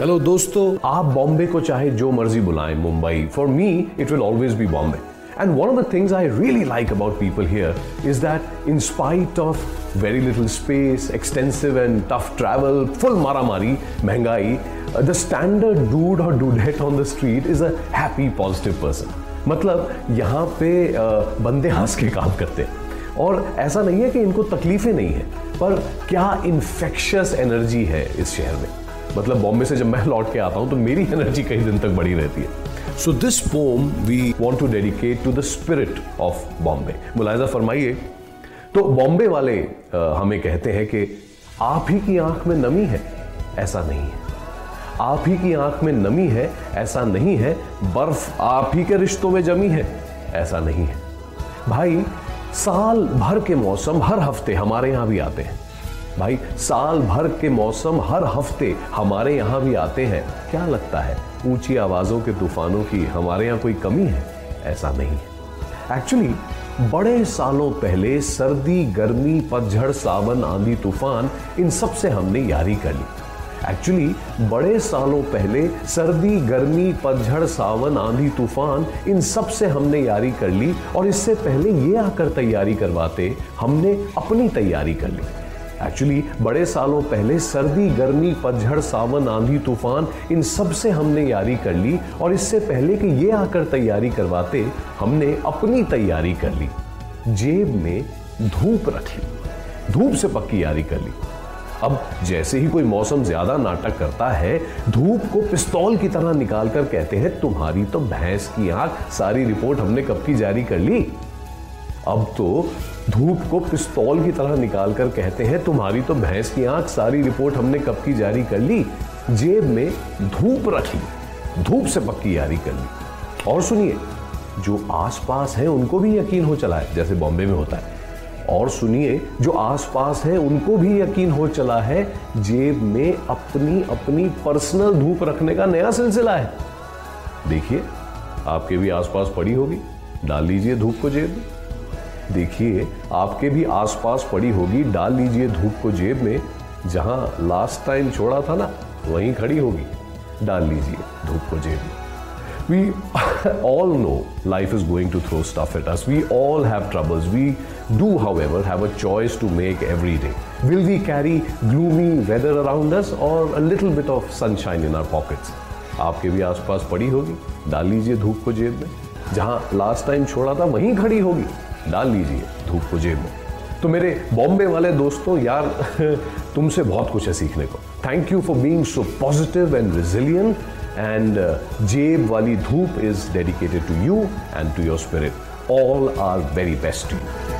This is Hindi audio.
हेलो दोस्तों। आप बॉम्बे को चाहे जो मर्ज़ी बुलाएँ Mumbai for me it will always be Bombay and one of the things I really like about people here is that in spite of very little space extensive and tough travel full मारा मारी महँगाई the standard dude or dudette on the street is a happy positive person मतलब यहाँ पे uh, बंदे हंस के काम करते हैं। और ऐसा नहीं है कि इनको तकलीफें नहीं है पर क्या इन्फेक्शियस एनर्जी है इस शहर में? मतलब बॉम्बे से जब मैं लौट के आता हूँ तो मेरी एनर्जी कई दिन तक बड़ी रहती है। So this poem we want to dedicate to the spirit of Bombay मुलायजा फरमाइए। तो बॉम्बे वाले हमें कहते हैं कि आप ही की आँख में नमी है, ऐसा नहीं है। आप ही की आँख में नमी है, ऐसा नहीं है। बर्फ़ आप ही के रिश्तों में जमी है, ऐसा नहीं है। भाई, साल भर के मौसम हर हफ़्ते हमारे यहाँ भी आते हैं। भाई, साल भर के मौसम हर हफ़्ते हमारे यहाँ भी आते हैं। क्या लगता है, ऊँची आवाजों के तूफानों की हमारे यहाँ कोई कमी है? ऐसा नहीं। है एक्चुअली बड़े सालों पहले सर्दी, गर्मी, पतझड़, सावन, आंधी, तूफ़ान, इन सबसे हमने यारी कर ली। एक्चुअली बड़े सालों पहले सर्दी, गर्मी, पतझड़, सावन, आंधी, तूफ़ान, इन सबसे हमने यारी कर ली और इससे पहले ये आकर तैयारी करवाते, हमने अपनी तैयारी कर ली। एक्चुअली बड़े सालों पहले सर्दी, गर्मी, पतझड़, सावन, आंधी, तूफ़ान, इन सबसे हमने यारी कर ली और इससे पहले कि ये आकर तैयारी करवाते, हमने अपनी तैयारी कर ली। जेब में धूप रख। ली धूप से पक्की यारी कर ली। अब जैसे ही कोई मौसम ज़्यादा नाटक करता है, धूप को पिस्तौल की तरह निकालकर कहते हैं, तुम्हारी तो भैंस की आँख। सारी रिपोर्ट हमने कब की जारी कर ली? अब तो धूप को पिस्तौल की तरह निकालकर कहते हैं, तुम्हारी तो भैंस की आँख सारी रिपोर्ट हमने कब की जारी कर ली? जेब में धूप रखी, धूप से पक्की जारी कर ली। और सुनिए, जो आसपास है उनको भी यकीन हो चला है, जैसे बॉम्बे में होता है। और सुनिए, जो आसपास है उनको भी यकीन हो चला है, जेब में अपनी अपनी पर्सनल धूप रखने का नया सिलसिला है। देखिए, आपके भी आसपास पड़ी होगी। डाल लीजिए धूप को जेब में। देखिए, आपके भी आसपास पड़ी होगी, डाल लीजिए धूप को जेब में, जहाँ लास्ट टाइम छोड़ा था ना, वहीं खड़ी होगी। डाल लीजिए धूप को जेब में। We all know life is going to throw stuff it us we all have troubles we do however have a choice to make every day will we carry gloomy weather around us or a little bit of sunshine in our pockets आपके भी आसपास पड़ी होगी। डाल लीजिए धूप को जेब में। जहाँ लास्ट टाइम छोड़ा था, वहीं खड़ी होगी। डाल लीजिए धूप को जेब में। तो मेरे बॉम्बे वाले दोस्तों, यार, तुमसे बहुत कुछ है सीखने को। Thank you for being so positive and resilient and जेब वाली धूप is dedicated to you and to your spirit all our very best to you